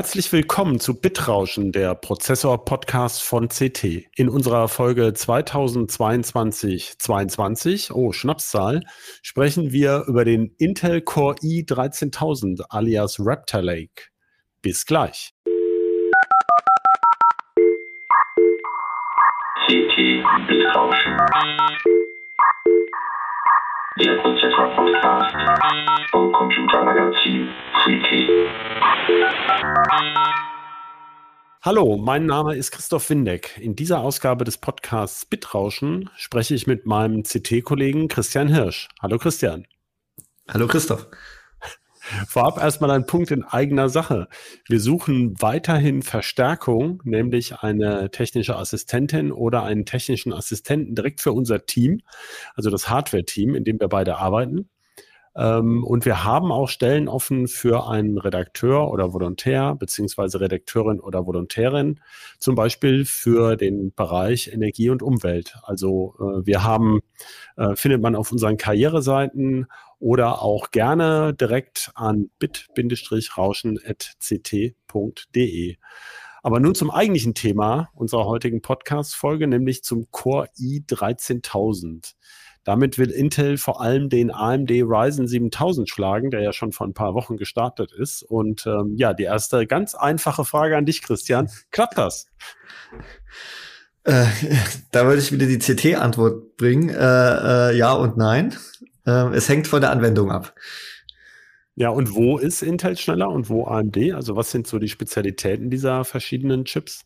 Herzlich willkommen zu Bitrauschen, der Prozessor-Podcast von CT. In unserer Folge 2022-22, oh Schnapszahl, sprechen wir über den Intel Core i13000 alias Raptor Lake. Bis gleich. CT Bitrauschen. Der Prozessor-Podcast vom Computermagazin CT. Hallo, mein Name ist Christoph Windeck. In dieser Ausgabe des Podcasts Bitrauschen spreche ich mit meinem CT-Kollegen Christian Hirsch. Hallo Christian. Hallo Christoph. Vorab erstmal ein Punkt in eigener Sache. Wir suchen weiterhin Verstärkung, nämlich eine technische Assistentin oder einen technischen Assistenten direkt für unser Team, also das Hardware-Team, in dem wir beide arbeiten. Ähm, und wir haben auch Stellen offen für einen Redakteur oder Volontär, beziehungsweise Redakteurin oder Volontärin, zum Beispiel für den Bereich Energie und Umwelt. Also äh, wir haben, äh, findet man auf unseren Karriereseiten oder auch gerne direkt an bit-rauschen.ct.de. Aber nun zum eigentlichen Thema unserer heutigen Podcast-Folge, nämlich zum Core i13000. Damit will Intel vor allem den AMD Ryzen 7000 schlagen, der ja schon vor ein paar Wochen gestartet ist. Und ähm, ja, die erste ganz einfache Frage an dich, Christian. Klappt das? Äh, da würde ich wieder die CT-Antwort bringen. Äh, äh, ja und nein. Äh, es hängt von der Anwendung ab. Ja, und wo ist Intel schneller und wo AMD? Also was sind so die Spezialitäten dieser verschiedenen Chips?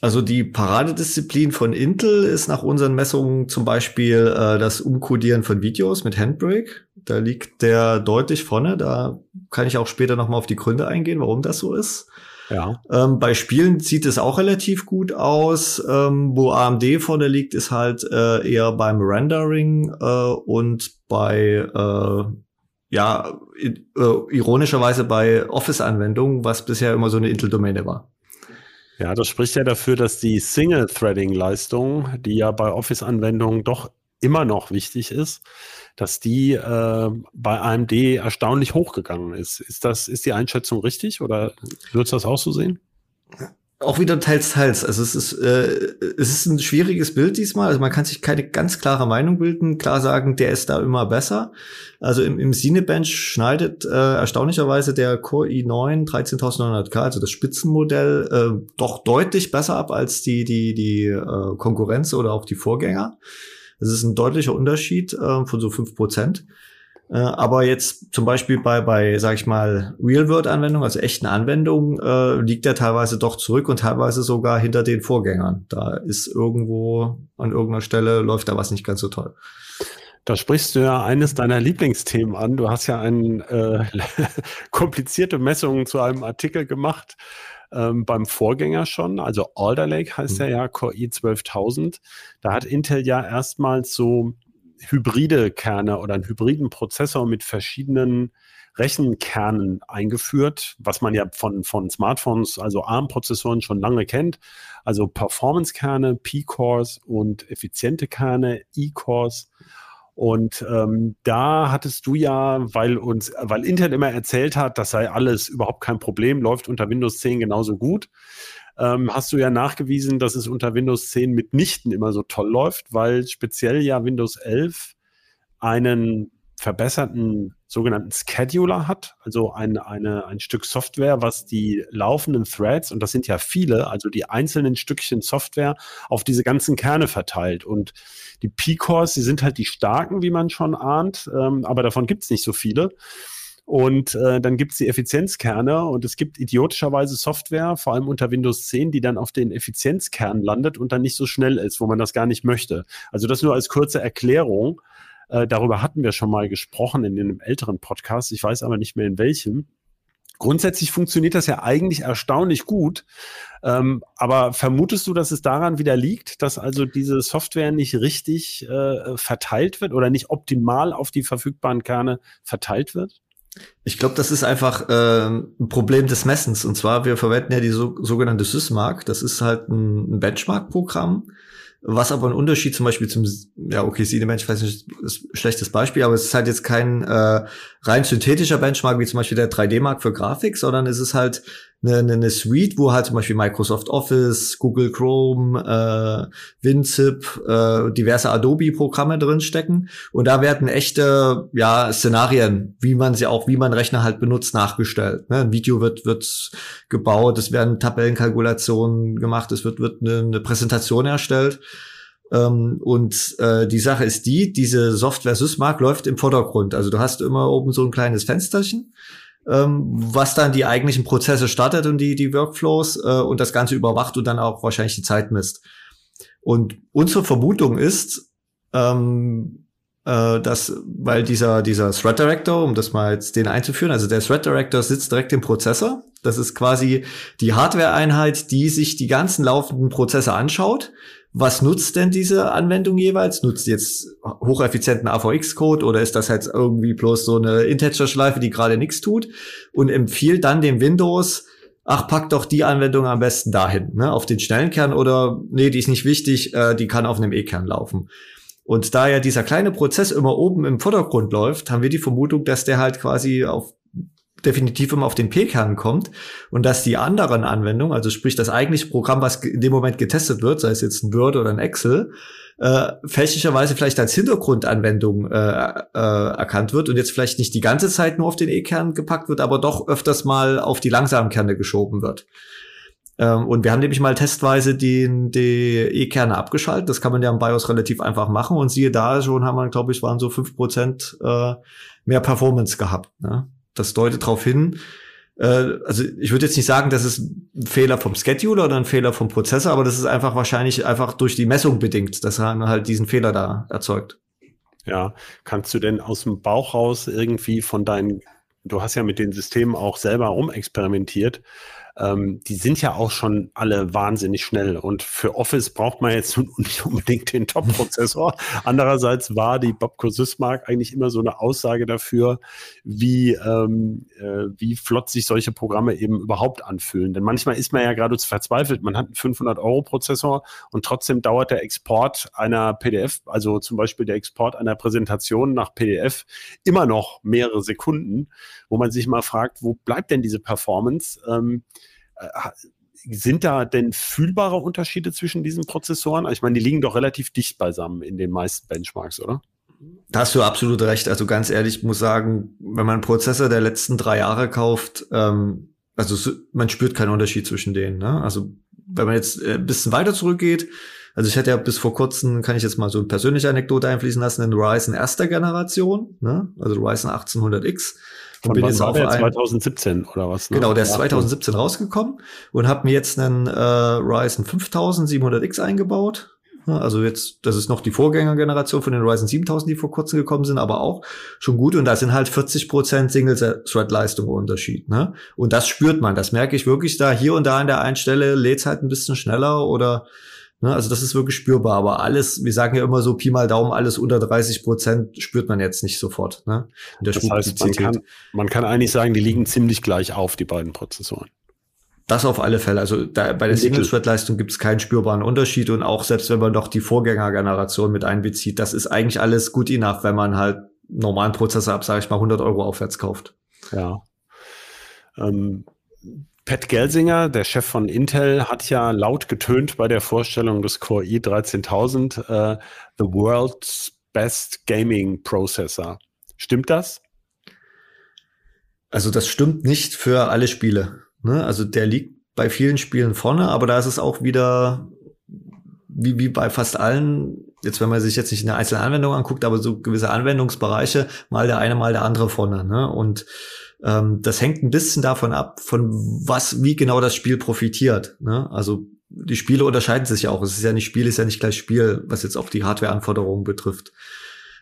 Also die Paradedisziplin von Intel ist nach unseren Messungen zum Beispiel äh, das Umcodieren von Videos mit Handbrake. Da liegt der deutlich vorne. Da kann ich auch später noch mal auf die Gründe eingehen, warum das so ist. Ja. Ähm, bei Spielen sieht es auch relativ gut aus. Ähm, wo AMD vorne liegt, ist halt äh, eher beim Rendering äh, und bei äh, ja äh, ironischerweise bei Office-Anwendungen, was bisher immer so eine Intel-Domäne war. Ja, das spricht ja dafür, dass die Single-Threading-Leistung, die ja bei Office-Anwendungen doch immer noch wichtig ist, dass die äh, bei AMD erstaunlich hochgegangen ist. Ist das, ist die Einschätzung richtig oder würdest du das auch so sehen? Auch wieder teils, teils. Also es ist, äh, es ist ein schwieriges Bild diesmal. Also man kann sich keine ganz klare Meinung bilden. Klar sagen, der ist da immer besser. Also im, im Cinebench schneidet äh, erstaunlicherweise der Core i9 13900K, also das Spitzenmodell, äh, doch deutlich besser ab als die, die, die äh, Konkurrenz oder auch die Vorgänger. Es ist ein deutlicher Unterschied äh, von so fünf Prozent. Äh, aber jetzt zum Beispiel bei, bei sag ich mal, Real-World-Anwendungen, also echten Anwendungen, äh, liegt er teilweise doch zurück und teilweise sogar hinter den Vorgängern. Da ist irgendwo an irgendeiner Stelle läuft da was nicht ganz so toll. Da sprichst du ja eines deiner Lieblingsthemen an. Du hast ja ein, äh, komplizierte Messungen zu einem Artikel gemacht ähm, beim Vorgänger schon. Also Alder Lake heißt mhm. er ja, Core i12000. Da hat Intel ja erstmals so hybride Kerne oder einen hybriden Prozessor mit verschiedenen Rechenkernen eingeführt, was man ja von, von Smartphones, also ARM-Prozessoren schon lange kennt. Also Performance-Kerne, P-Cores und effiziente Kerne, E-Cores. Und ähm, da hattest du ja, weil uns, weil Intel immer erzählt hat, das sei alles überhaupt kein Problem, läuft unter Windows 10 genauso gut ähm, hast du ja nachgewiesen, dass es unter Windows 10 mitnichten immer so toll läuft, weil speziell ja Windows 11 einen verbesserten sogenannten Scheduler hat, also ein, eine, ein Stück Software, was die laufenden Threads, und das sind ja viele, also die einzelnen Stückchen Software auf diese ganzen Kerne verteilt. Und die P-Cores, die sind halt die starken, wie man schon ahnt, ähm, aber davon gibt es nicht so viele. Und äh, dann gibt es die Effizienzkerne und es gibt idiotischerweise Software, vor allem unter Windows 10, die dann auf den Effizienzkernen landet und dann nicht so schnell ist, wo man das gar nicht möchte. Also das nur als kurze Erklärung. Äh, darüber hatten wir schon mal gesprochen in einem älteren Podcast. Ich weiß aber nicht mehr in welchem. Grundsätzlich funktioniert das ja eigentlich erstaunlich gut. Ähm, aber vermutest du, dass es daran wieder liegt, dass also diese Software nicht richtig äh, verteilt wird oder nicht optimal auf die verfügbaren Kerne verteilt wird? Ich glaube, das ist einfach äh, ein Problem des Messens. Und zwar, wir verwenden ja die so, sogenannte Sysmark. Das ist halt ein Benchmark-Programm, was aber ein Unterschied zum Beispiel zum, ja, okay, Cinebench, ich weiß nicht, ist ein schlechtes Beispiel, aber es ist halt jetzt kein äh, rein synthetischer Benchmark, wie zum Beispiel der 3D-Mark für Grafik, sondern es ist halt eine, eine Suite, wo halt zum Beispiel Microsoft Office, Google Chrome, äh, WinZip, äh, diverse Adobe-Programme drinstecken. Und da werden echte ja, Szenarien, wie man sie auch, wie man Rechner halt benutzt, nachgestellt. Ne? Ein Video wird, wird gebaut, es werden Tabellenkalkulationen gemacht, es wird, wird eine, eine Präsentation erstellt. Ähm, und äh, die Sache ist die, diese Software Sysmark läuft im Vordergrund. Also du hast immer oben so ein kleines Fensterchen was dann die eigentlichen Prozesse startet und die, die Workflows äh, und das Ganze überwacht und dann auch wahrscheinlich die Zeit misst. Und unsere Vermutung ist, ähm, äh, dass, weil dieser, dieser Thread Director, um das mal jetzt den einzuführen, also der Thread Director sitzt direkt im Prozessor. Das ist quasi die Hardware-Einheit, die sich die ganzen laufenden Prozesse anschaut was nutzt denn diese Anwendung jeweils? Nutzt jetzt hocheffizienten AVX-Code oder ist das halt irgendwie bloß so eine Integer-Schleife, die gerade nichts tut und empfiehlt dann dem Windows, ach, pack doch die Anwendung am besten dahin, ne, auf den schnellen Kern oder nee, die ist nicht wichtig, äh, die kann auf einem E-Kern laufen. Und da ja dieser kleine Prozess immer oben im Vordergrund läuft, haben wir die Vermutung, dass der halt quasi auf definitiv immer auf den P-Kern kommt und dass die anderen Anwendungen, also sprich das eigentliche Programm, was in dem Moment getestet wird, sei es jetzt ein Word oder ein Excel, äh, fälschlicherweise vielleicht als Hintergrundanwendung äh, äh, erkannt wird und jetzt vielleicht nicht die ganze Zeit nur auf den E-Kern gepackt wird, aber doch öfters mal auf die langsamen Kerne geschoben wird. Ähm, und wir haben nämlich mal testweise den, die E-Kerne abgeschaltet. Das kann man ja im BIOS relativ einfach machen. Und siehe da, schon haben wir, glaube ich, waren so fünf Prozent äh, mehr Performance gehabt. Ne? Das deutet darauf hin, äh, also ich würde jetzt nicht sagen, das ist ein Fehler vom Scheduler oder ein Fehler vom Prozessor, aber das ist einfach wahrscheinlich einfach durch die Messung bedingt, dass er halt diesen Fehler da erzeugt. Ja, kannst du denn aus dem Bauch raus irgendwie von deinen, du hast ja mit den Systemen auch selber rumexperimentiert, ähm, die sind ja auch schon alle wahnsinnig schnell. Und für Office braucht man jetzt nicht unbedingt den Top-Prozessor. Andererseits war die Bobco Sysmark eigentlich immer so eine Aussage dafür, wie, ähm, äh, wie flott sich solche Programme eben überhaupt anfühlen. Denn manchmal ist man ja geradezu verzweifelt. Man hat einen 500-Euro-Prozessor und trotzdem dauert der Export einer PDF, also zum Beispiel der Export einer Präsentation nach PDF, immer noch mehrere Sekunden, wo man sich mal fragt, wo bleibt denn diese Performance? Ähm, äh, sind da denn fühlbare Unterschiede zwischen diesen Prozessoren? Also ich meine, die liegen doch relativ dicht beisammen in den meisten Benchmarks, oder? Da hast du absolut recht. Also ganz ehrlich, ich muss sagen, wenn man einen Prozessor der letzten drei Jahre kauft, ähm, also man spürt keinen Unterschied zwischen denen. Ne? Also wenn man jetzt äh, ein bisschen weiter zurückgeht, also ich hatte ja bis vor kurzem, kann ich jetzt mal so eine persönliche Anekdote einfließen lassen, einen Ryzen erster Generation, ne? also Ryzen 1800X. Und bin jetzt auf der 2017 oder was? Ne? Genau, der ist 2017 rausgekommen und habe mir jetzt einen äh, Ryzen 5700X eingebaut. Also jetzt, das ist noch die Vorgängergeneration von den Ryzen 7000, die vor kurzem gekommen sind, aber auch schon gut. Und da sind halt 40 Prozent Single-Thread-Leistung Unterschied. Ne? Und das spürt man. Das merke ich wirklich da hier und da an der einen Stelle lädt halt ein bisschen schneller oder also das ist wirklich spürbar, aber alles, wir sagen ja immer so Pi mal Daumen, alles unter 30 Prozent spürt man jetzt nicht sofort. Ne? das heißt, man kann, man kann eigentlich sagen, die liegen ziemlich gleich auf, die beiden Prozessoren. Das auf alle Fälle. Also da, bei der Single-Thread-Leistung gibt es keinen spürbaren Unterschied und auch selbst wenn man doch die Vorgängergeneration mit einbezieht, das ist eigentlich alles gut enough, wenn man halt normalen Prozessor ab, sage ich mal, 100 Euro aufwärts kauft. Ja. Ähm, Pat Gelsinger, der Chef von Intel, hat ja laut getönt bei der Vorstellung des Core i 13000 äh, The World's Best Gaming Processor. Stimmt das? Also das stimmt nicht für alle Spiele. Ne? Also der liegt bei vielen Spielen vorne, aber da ist es auch wieder wie, wie bei fast allen, jetzt wenn man sich jetzt nicht eine einzelne Anwendung anguckt, aber so gewisse Anwendungsbereiche, mal der eine, mal der andere vorne. Ne? Und ähm, das hängt ein bisschen davon ab, von was, wie genau das Spiel profitiert. Ne? Also die Spiele unterscheiden sich ja auch. Es ist ja nicht Spiel, ist ja nicht gleich Spiel, was jetzt auch die Hardware-Anforderungen betrifft.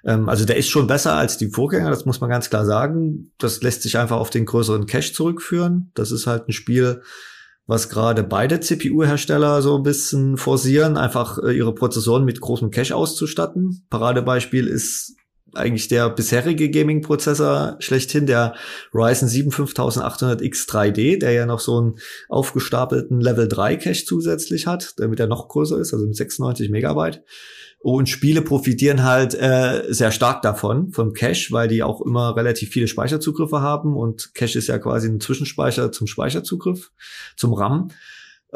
Ähm, also der ist schon besser als die Vorgänger, das muss man ganz klar sagen. Das lässt sich einfach auf den größeren Cache zurückführen. Das ist halt ein Spiel, was gerade beide CPU-Hersteller so ein bisschen forcieren, einfach äh, ihre Prozessoren mit großem Cache auszustatten. Paradebeispiel ist eigentlich der bisherige Gaming-Prozessor schlechthin, der Ryzen 7 5800X 3D, der ja noch so einen aufgestapelten Level 3 Cache zusätzlich hat, damit er noch größer ist, also mit 96 Megabyte. Und Spiele profitieren halt äh, sehr stark davon, vom Cache, weil die auch immer relativ viele Speicherzugriffe haben. Und Cache ist ja quasi ein Zwischenspeicher zum Speicherzugriff, zum RAM.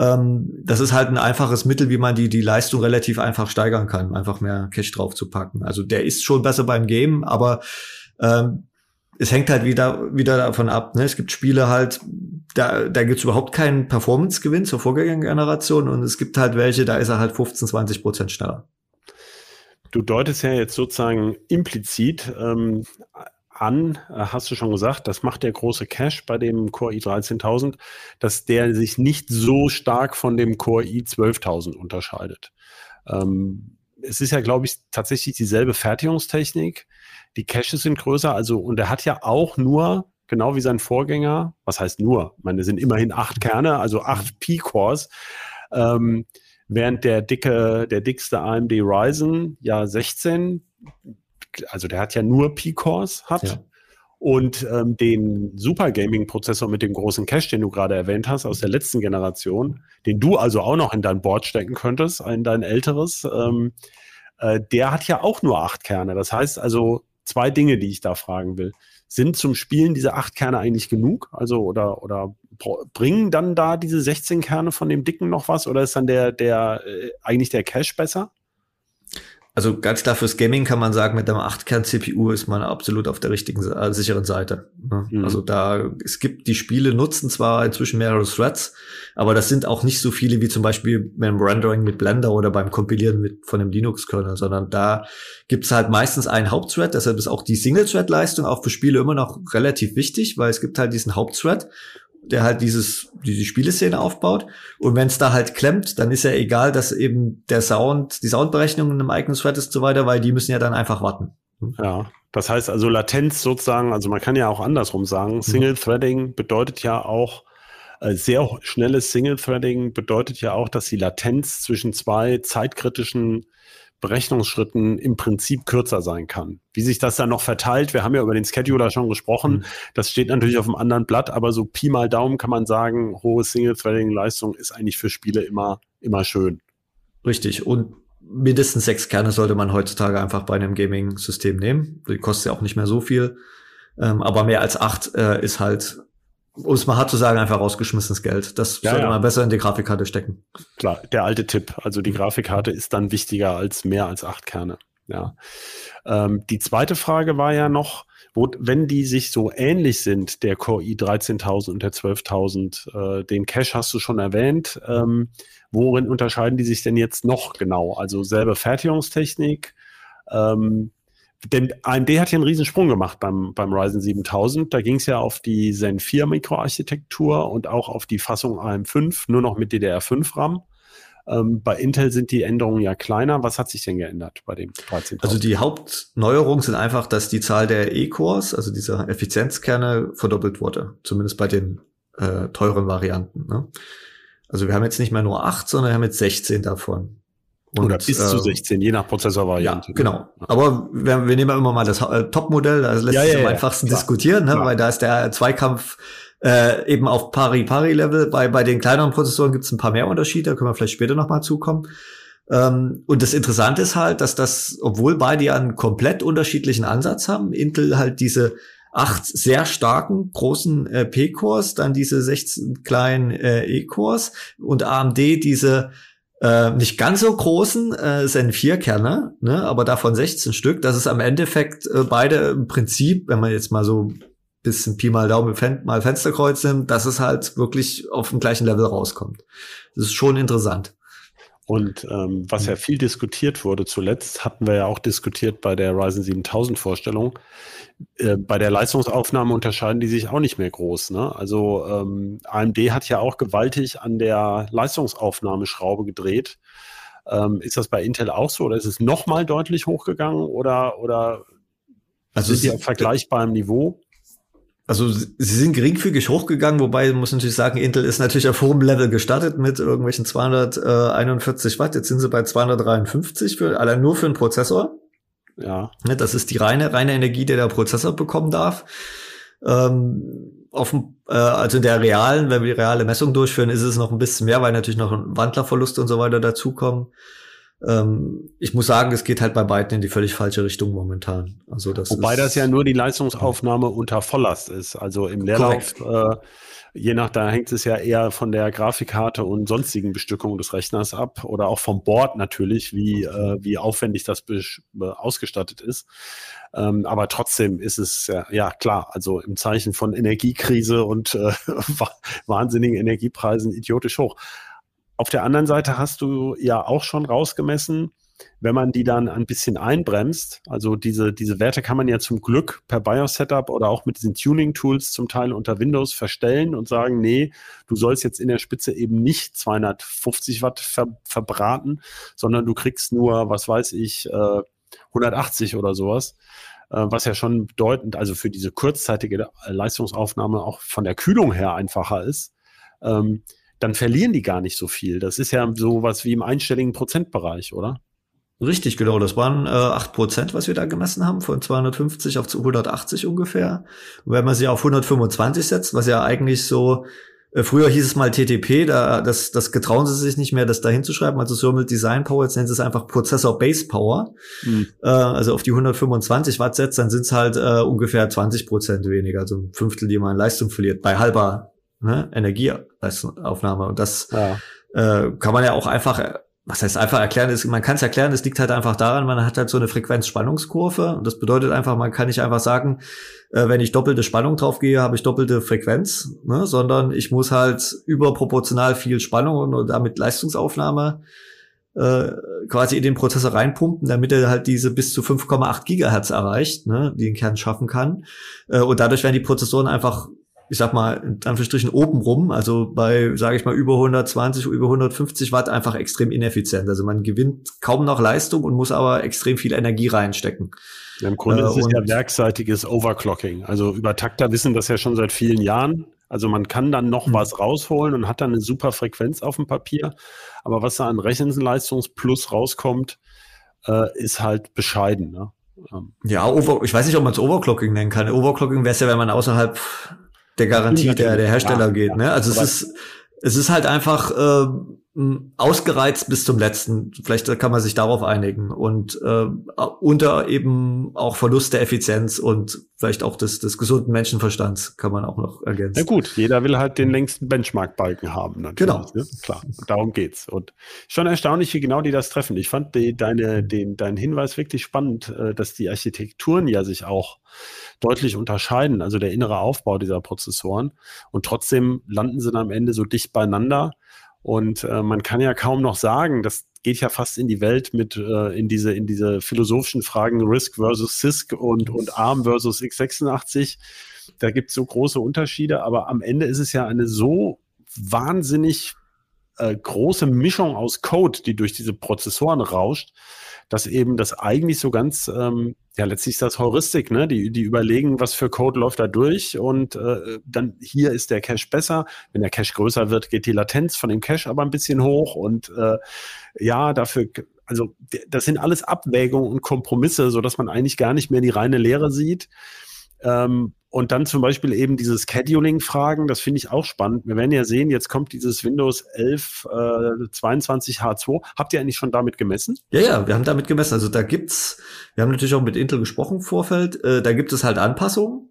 Ähm, das ist halt ein einfaches Mittel, wie man die, die Leistung relativ einfach steigern kann, einfach mehr Cache drauf zu packen. Also der ist schon besser beim Game, aber ähm, es hängt halt wieder, wieder davon ab. Ne? Es gibt Spiele halt, da, da gibt's überhaupt keinen Performance-Gewinn zur Vorgängergeneration und es gibt halt welche, da ist er halt 15, 20 Prozent schneller. Du deutest ja jetzt sozusagen implizit ähm, an, äh, hast du schon gesagt, das macht der große Cache bei dem Core i13000, dass der sich nicht so stark von dem Core i12000 unterscheidet. Ähm, es ist ja, glaube ich, tatsächlich dieselbe Fertigungstechnik. Die Caches sind größer, also und er hat ja auch nur, genau wie sein Vorgänger, was heißt nur? Ich meine, es sind immerhin acht Kerne, also acht P-Cores. Ähm, während der dicke, der dickste AMD Ryzen ja 16, also der hat ja nur P-Cores hat. Ja. Und ähm, den Super Gaming-Prozessor mit dem großen Cache, den du gerade erwähnt hast, aus der letzten Generation, den du also auch noch in dein Board stecken könntest, in dein älteres, ähm, äh, der hat ja auch nur acht Kerne. Das heißt also zwei Dinge, die ich da fragen will. Sind zum Spielen diese acht Kerne eigentlich genug? Also oder oder bringen dann da diese 16 Kerne von dem dicken noch was oder ist dann der der äh, eigentlich der Cache besser? Also ganz klar fürs Gaming kann man sagen, mit einem 8-Kern-CPU ist man absolut auf der richtigen, äh, sicheren Seite. Ne? Mhm. Also da, es gibt, die Spiele nutzen zwar inzwischen mehrere Threads, aber das sind auch nicht so viele wie zum Beispiel beim Rendering mit Blender oder beim Kompilieren mit, von einem Linux-Kernel, sondern da gibt's halt meistens einen Hauptthread, deshalb ist auch die Single-Thread-Leistung auch für Spiele immer noch relativ wichtig, weil es gibt halt diesen Hauptthread der halt dieses, diese Spieleszene aufbaut. Und wenn es da halt klemmt, dann ist ja egal, dass eben der Sound, die Soundberechnung in einem eigenen Thread ist und so weiter, weil die müssen ja dann einfach warten. Ja, das heißt also Latenz sozusagen, also man kann ja auch andersrum sagen, mhm. Single Threading bedeutet ja auch, äh, sehr schnelles Single Threading bedeutet ja auch, dass die Latenz zwischen zwei zeitkritischen Berechnungsschritten im Prinzip kürzer sein kann. Wie sich das dann noch verteilt, wir haben ja über den Scheduler schon gesprochen, mhm. das steht natürlich auf einem anderen Blatt, aber so Pi mal Daumen kann man sagen, hohe Single-Threading-Leistung ist eigentlich für Spiele immer, immer schön. Richtig. Und mindestens sechs Kerne sollte man heutzutage einfach bei einem Gaming-System nehmen. Die kostet ja auch nicht mehr so viel. Ähm, aber mehr als acht äh, ist halt um es mal hart zu sagen, einfach rausgeschmissenes Geld. Das ja, sollte ja. man besser in die Grafikkarte stecken. Klar, der alte Tipp. Also die Grafikkarte ist dann wichtiger als mehr als acht Kerne. Ja. Ähm, die zweite Frage war ja noch, wo, wenn die sich so ähnlich sind, der Core i13000 und der 12000, äh, den Cache hast du schon erwähnt. Ähm, worin unterscheiden die sich denn jetzt noch genau? Also selbe Fertigungstechnik, ähm, denn AMD hat ja einen Riesensprung gemacht beim, beim Ryzen 7000. Da ging es ja auf die Zen 4 Mikroarchitektur und auch auf die Fassung AM5, nur noch mit DDR5 RAM. Ähm, bei Intel sind die Änderungen ja kleiner. Was hat sich denn geändert bei dem 13.000? Also die Hauptneuerungen sind einfach, dass die Zahl der E-Cores, also dieser Effizienzkerne, verdoppelt wurde. Zumindest bei den äh, teuren Varianten. Ne? Also wir haben jetzt nicht mehr nur acht, sondern wir haben jetzt 16 davon. Und, Oder bis äh, zu 16, je nach Prozessorvariante. Ja, genau. Aber wir, wir nehmen immer mal das äh, Top-Modell, da lässt ja, sich ja, am einfachsten klar, diskutieren, ne? weil da ist der Zweikampf äh, eben auf Pari-Pari-Level. Bei, bei den kleineren Prozessoren gibt es ein paar mehr Unterschiede, da können wir vielleicht später nochmal zukommen. Ähm, und das Interessante ist halt, dass das, obwohl beide ja einen komplett unterschiedlichen Ansatz haben, Intel halt diese acht sehr starken großen äh, P-Cores, dann diese 16 kleinen äh, E-Cores und AMD diese äh, nicht ganz so großen äh, sind vier Kerne, ne, aber davon 16 Stück. Das ist am Endeffekt äh, beide im Prinzip, wenn man jetzt mal so bisschen Pi mal Daumen Fen mal Fensterkreuz nimmt, dass es halt wirklich auf dem gleichen Level rauskommt. Das ist schon interessant. Und ähm, was ja viel diskutiert wurde zuletzt, hatten wir ja auch diskutiert bei der Ryzen 7000 Vorstellung. Äh, bei der Leistungsaufnahme unterscheiden die sich auch nicht mehr groß. Ne? Also ähm, AMD hat ja auch gewaltig an der Leistungsaufnahmeschraube gedreht. Ähm, ist das bei Intel auch so oder ist es nochmal deutlich hochgegangen oder, oder also sind die auf vergleichbarem Niveau? Also sie sind geringfügig hochgegangen, wobei muss natürlich sagen, Intel ist natürlich auf hohem Level gestartet mit irgendwelchen 241 Watt. Jetzt sind sie bei 253 für allein nur für einen Prozessor. Ja. Ne, das ist die reine, reine Energie, die der Prozessor bekommen darf. Ähm, auf, äh, also in der realen, wenn wir die reale Messung durchführen, ist es noch ein bisschen mehr, weil natürlich noch Wandlerverluste und so weiter dazukommen. Ähm, ich muss sagen, es geht halt bei beiden in die völlig falsche Richtung momentan. Also das Wobei das ja nur die Leistungsaufnahme unter Volllast ist. Also im Leerlauf, äh, je nach, da hängt es ja eher von der Grafikkarte und sonstigen Bestückungen des Rechners ab oder auch vom Board natürlich, wie, äh, wie aufwendig das ausgestattet ist. Ähm, aber trotzdem ist es ja, ja klar, also im Zeichen von Energiekrise und äh, wahnsinnigen Energiepreisen idiotisch hoch. Auf der anderen Seite hast du ja auch schon rausgemessen, wenn man die dann ein bisschen einbremst, also diese, diese Werte kann man ja zum Glück per BIOS-Setup oder auch mit diesen Tuning-Tools zum Teil unter Windows verstellen und sagen, nee, du sollst jetzt in der Spitze eben nicht 250 Watt ver verbraten, sondern du kriegst nur, was weiß ich, äh, 180 oder sowas, äh, was ja schon bedeutend, also für diese kurzzeitige Leistungsaufnahme auch von der Kühlung her einfacher ist. Ähm, dann verlieren die gar nicht so viel. Das ist ja so was wie im einstelligen Prozentbereich, oder? Richtig, genau. Das waren äh, 8 Prozent, was wir da gemessen haben, von 250 auf 180 ungefähr. Und wenn man sie auf 125 setzt, was ja eigentlich so, äh, früher hieß es mal TTP, da, das, das getrauen sie sich nicht mehr, das da hinzuschreiben, also Thermal Design Power, jetzt nennen sie es einfach Prozessor Base Power. Mhm. Äh, also auf die 125 Watt setzt, dann sind es halt äh, ungefähr 20 Prozent weniger, also ein Fünftel, die man Leistung verliert, bei halber ne, Energieaufnahme. Und das ja. äh, kann man ja auch einfach, was heißt einfach erklären, ist, man kann es erklären, es liegt halt einfach daran, man hat halt so eine Frequenz-Spannungskurve. Und das bedeutet einfach, man kann nicht einfach sagen, äh, wenn ich doppelte Spannung draufgehe, habe ich doppelte Frequenz, ne, sondern ich muss halt überproportional viel Spannung und, damit Leistungsaufnahme äh, quasi in den Prozessor reinpumpen, damit er halt diese bis zu 5,8 Gigahertz erreicht, ne, die den Kern schaffen kann. Äh, und dadurch werden die Prozessoren einfach ich sag mal, in Anführungsstrichen oben rum, also bei, sage ich mal, über 120, über 150 Watt einfach extrem ineffizient. Also man gewinnt kaum noch Leistung und muss aber extrem viel Energie reinstecken. Ja, Im Grunde äh, ist es ja werkseitiges Overclocking. Also Übertakter wissen das ja schon seit vielen Jahren. Also man kann dann noch mhm. was rausholen und hat dann eine super Frequenz auf dem Papier. Aber was da an Rechenleistungsplus rauskommt, äh, ist halt bescheiden. Ne? Ähm. Ja, over, ich weiß nicht, ob man es Overclocking nennen kann. Overclocking wäre es ja, wenn man außerhalb der Garantie der, der Hersteller ja, geht. Ne? Also es ist, es ist halt einfach äh, ausgereizt bis zum letzten. Vielleicht kann man sich darauf einigen. Und äh, unter eben auch Verlust der Effizienz und vielleicht auch des, des gesunden Menschenverstands kann man auch noch ergänzen. Na gut, jeder will halt den längsten Benchmark-Balken haben. Natürlich, genau. Ne? Klar, darum geht's. Und schon erstaunlich, wie genau die das treffen. Ich fand die, deine, den, deinen Hinweis wirklich spannend, äh, dass die Architekturen ja sich auch deutlich unterscheiden, also der innere Aufbau dieser Prozessoren. Und trotzdem landen sie dann am Ende so dicht beieinander. Und äh, man kann ja kaum noch sagen, das geht ja fast in die Welt mit, äh, in diese, in diese philosophischen Fragen RISC versus CISC und, und ARM versus x86. Da gibt es so große Unterschiede, aber am Ende ist es ja eine so wahnsinnig äh, große Mischung aus Code, die durch diese Prozessoren rauscht, dass eben das eigentlich so ganz, ähm, ja, letztlich ist das Heuristik, ne? Die, die überlegen, was für Code läuft da durch und äh, dann hier ist der Cache besser. Wenn der Cache größer wird, geht die Latenz von dem Cache aber ein bisschen hoch und äh, ja, dafür, also das sind alles Abwägungen und Kompromisse, so dass man eigentlich gar nicht mehr die reine Lehre sieht. Ähm, und dann zum Beispiel eben diese Scheduling-Fragen, das finde ich auch spannend. Wir werden ja sehen, jetzt kommt dieses Windows 11 äh, 22 H2. Habt ihr eigentlich schon damit gemessen? Ja, ja, wir haben damit gemessen. Also da gibt's, wir haben natürlich auch mit Intel gesprochen im Vorfeld, äh, da gibt es halt Anpassungen.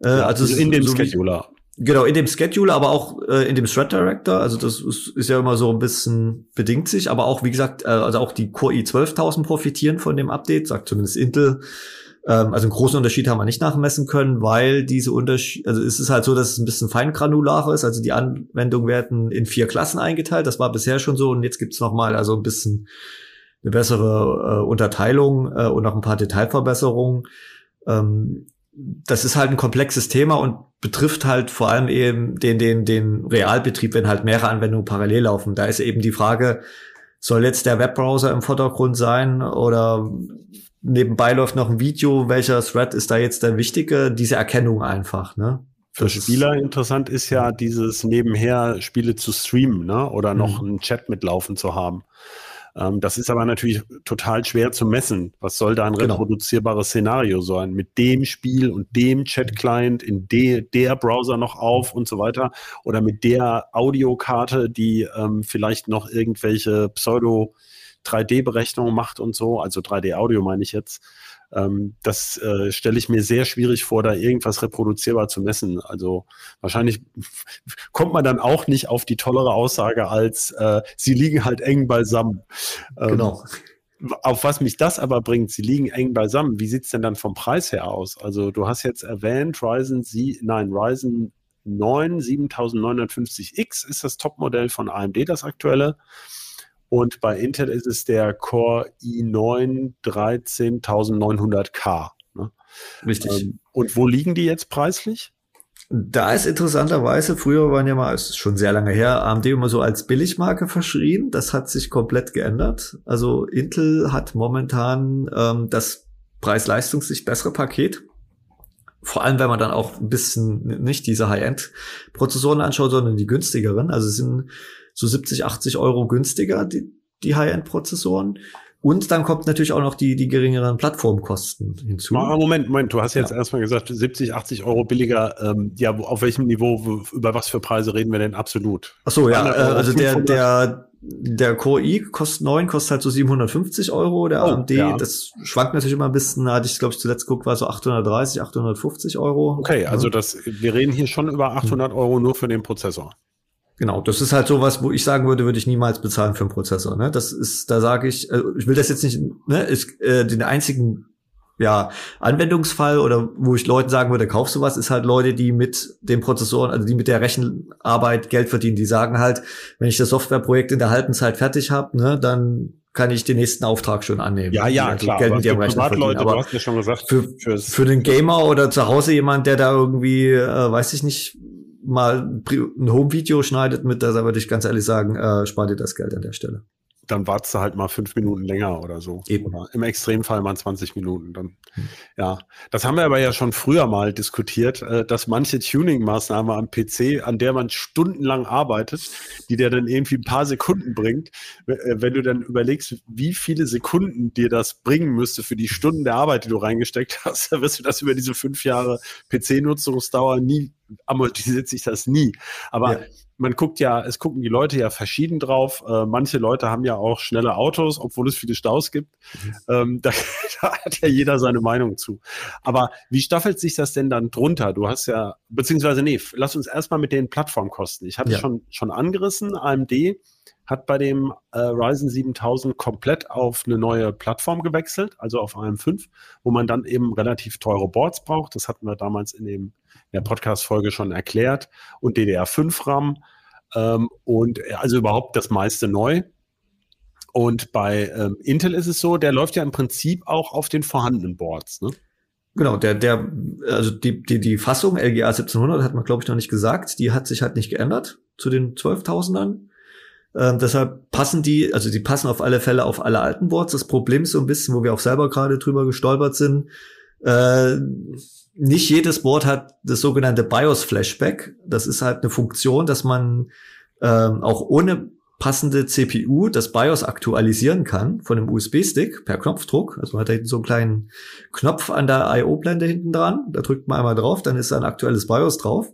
Äh, ja, also, also in dem so Scheduler. Genau, in dem Scheduler, aber auch äh, in dem Thread Director. Also das ist, ist ja immer so ein bisschen bedingt sich, aber auch, wie gesagt, äh, also auch die Core i12000 profitieren von dem Update, sagt zumindest Intel. Ähm, also einen großen Unterschied haben wir nicht nachmessen können, weil diese Unterschied, also es ist halt so, dass es ein bisschen feingranularer ist. Also die Anwendungen werden in vier Klassen eingeteilt. Das war bisher schon so und jetzt gibt's noch mal also ein bisschen eine bessere äh, Unterteilung äh, und noch ein paar Detailverbesserungen. Ähm, das ist halt ein komplexes Thema und betrifft halt vor allem eben den, den, den Realbetrieb, wenn halt mehrere Anwendungen parallel laufen. Da ist eben die Frage, soll jetzt der Webbrowser im Vordergrund sein oder nebenbei läuft noch ein Video, welcher Thread ist da jetzt der wichtige, diese Erkennung einfach, ne? Für Spieler interessant ist ja dieses nebenher Spiele zu streamen, ne? Oder noch mhm. einen Chat mitlaufen zu haben. Ähm, das ist aber natürlich total schwer zu messen. Was soll da ein genau. reproduzierbares Szenario sein? Mit dem Spiel und dem Chat-Client in de, der Browser noch auf und so weiter. Oder mit der Audiokarte, die ähm, vielleicht noch irgendwelche Pseudo- 3D-Berechnungen macht und so, also 3D-Audio meine ich jetzt. Ähm, das äh, stelle ich mir sehr schwierig vor, da irgendwas reproduzierbar zu messen. Also wahrscheinlich kommt man dann auch nicht auf die tollere Aussage als äh, sie liegen halt eng beisammen. Ähm, genau. Auf was mich das aber bringt, sie liegen eng beisammen. Wie sieht es denn dann vom Preis her aus? Also du hast jetzt erwähnt, Ryzen, Sie, nein, Ryzen 9 7950X ist das Topmodell von AMD, das aktuelle. Und bei Intel ist es der Core i9 13900K. Ne? Richtig. Ähm, und wo liegen die jetzt preislich? Da ist interessanterweise, früher waren ja mal, es ist schon sehr lange her, AMD immer so als Billigmarke verschrien. Das hat sich komplett geändert. Also Intel hat momentan ähm, das Preis-Leistungssicht bessere Paket. Vor allem, wenn man dann auch ein bisschen nicht diese High-End-Prozessoren anschaut, sondern die günstigeren. Also es sind so 70, 80 Euro günstiger, die, die High-End-Prozessoren. Und dann kommt natürlich auch noch die, die geringeren Plattformkosten hinzu. Moment, Moment, du hast jetzt ja. erstmal gesagt, 70, 80 Euro billiger. Ähm, ja, auf welchem Niveau, über was für Preise reden wir denn absolut? Ach so, ja, äh, also der, der, der Core i kostet 9, kostet halt so 750 Euro, der oh, AMD, ja. das schwankt natürlich immer ein bisschen, da hatte ich, glaube ich, zuletzt geguckt, war so 830, 850 Euro. Okay, also das, wir reden hier schon über 800 Euro nur für den Prozessor. Genau, das ist halt sowas, wo ich sagen würde, würde ich niemals bezahlen für einen Prozessor. Ne? Das ist, da sage ich, äh, ich will das jetzt nicht, ne, ist äh, den einzigen ja, Anwendungsfall oder wo ich Leuten sagen würde, kaufst du was, ist halt Leute, die mit den Prozessoren, also die mit der Rechenarbeit Geld verdienen, die sagen halt, wenn ich das Softwareprojekt in der halben Zeit fertig habe, ne, dann kann ich den nächsten Auftrag schon annehmen. Ja, ja, also klar. Geld mit ihrem Rechner verdienen. Aber du hast ja schon gesagt, für, für den Gamer oder zu Hause jemand, der da irgendwie, äh, weiß ich nicht, mal ein Home-Video schneidet mit, da würde ich ganz ehrlich sagen, äh, spart dir das Geld an der Stelle dann wartest du halt mal fünf Minuten länger oder so. Eben. Oder Im Extremfall mal 20 Minuten. Dann, hm. ja. Das haben wir aber ja schon früher mal diskutiert, äh, dass manche Tuning-Maßnahme am PC, an der man stundenlang arbeitet, die dir dann irgendwie ein paar Sekunden bringt, äh, wenn du dann überlegst, wie viele Sekunden dir das bringen müsste für die Stunden der Arbeit, die du reingesteckt hast, dann wirst du das über diese fünf Jahre PC-Nutzungsdauer nie, amortisiert sich das nie. Aber ja man guckt ja, es gucken die Leute ja verschieden drauf. Äh, manche Leute haben ja auch schnelle Autos, obwohl es viele Staus gibt. Mhm. Ähm, da, da, hat ja jeder seine Meinung zu. Aber wie staffelt sich das denn dann drunter? Du hast ja, beziehungsweise nee, lass uns erstmal mit den Plattformkosten. Ich hatte ja. schon, schon angerissen, AMD hat bei dem äh, Ryzen 7000 komplett auf eine neue Plattform gewechselt, also auf AM5, wo man dann eben relativ teure Boards braucht. Das hatten wir damals in dem der Podcast-Folge schon erklärt, und DDR5-RAM ähm, und äh, also überhaupt das meiste neu. Und bei ähm, Intel ist es so, der läuft ja im Prinzip auch auf den vorhandenen Boards. Ne? Genau, der, der, also die, die, die Fassung LGA 1700 hat man, glaube ich, noch nicht gesagt. Die hat sich halt nicht geändert zu den 12.000ern. Ähm, deshalb passen die, also die passen auf alle Fälle auf alle alten Boards. Das Problem ist so ein bisschen, wo wir auch selber gerade drüber gestolpert sind. Äh, nicht jedes Board hat das sogenannte BIOS Flashback. Das ist halt eine Funktion, dass man ähm, auch ohne passende CPU das BIOS aktualisieren kann von einem USB-Stick per Knopfdruck. Also man hat da hinten so einen kleinen Knopf an der I.O.-Blende hinten dran. Da drückt man einmal drauf, dann ist da ein aktuelles BIOS drauf.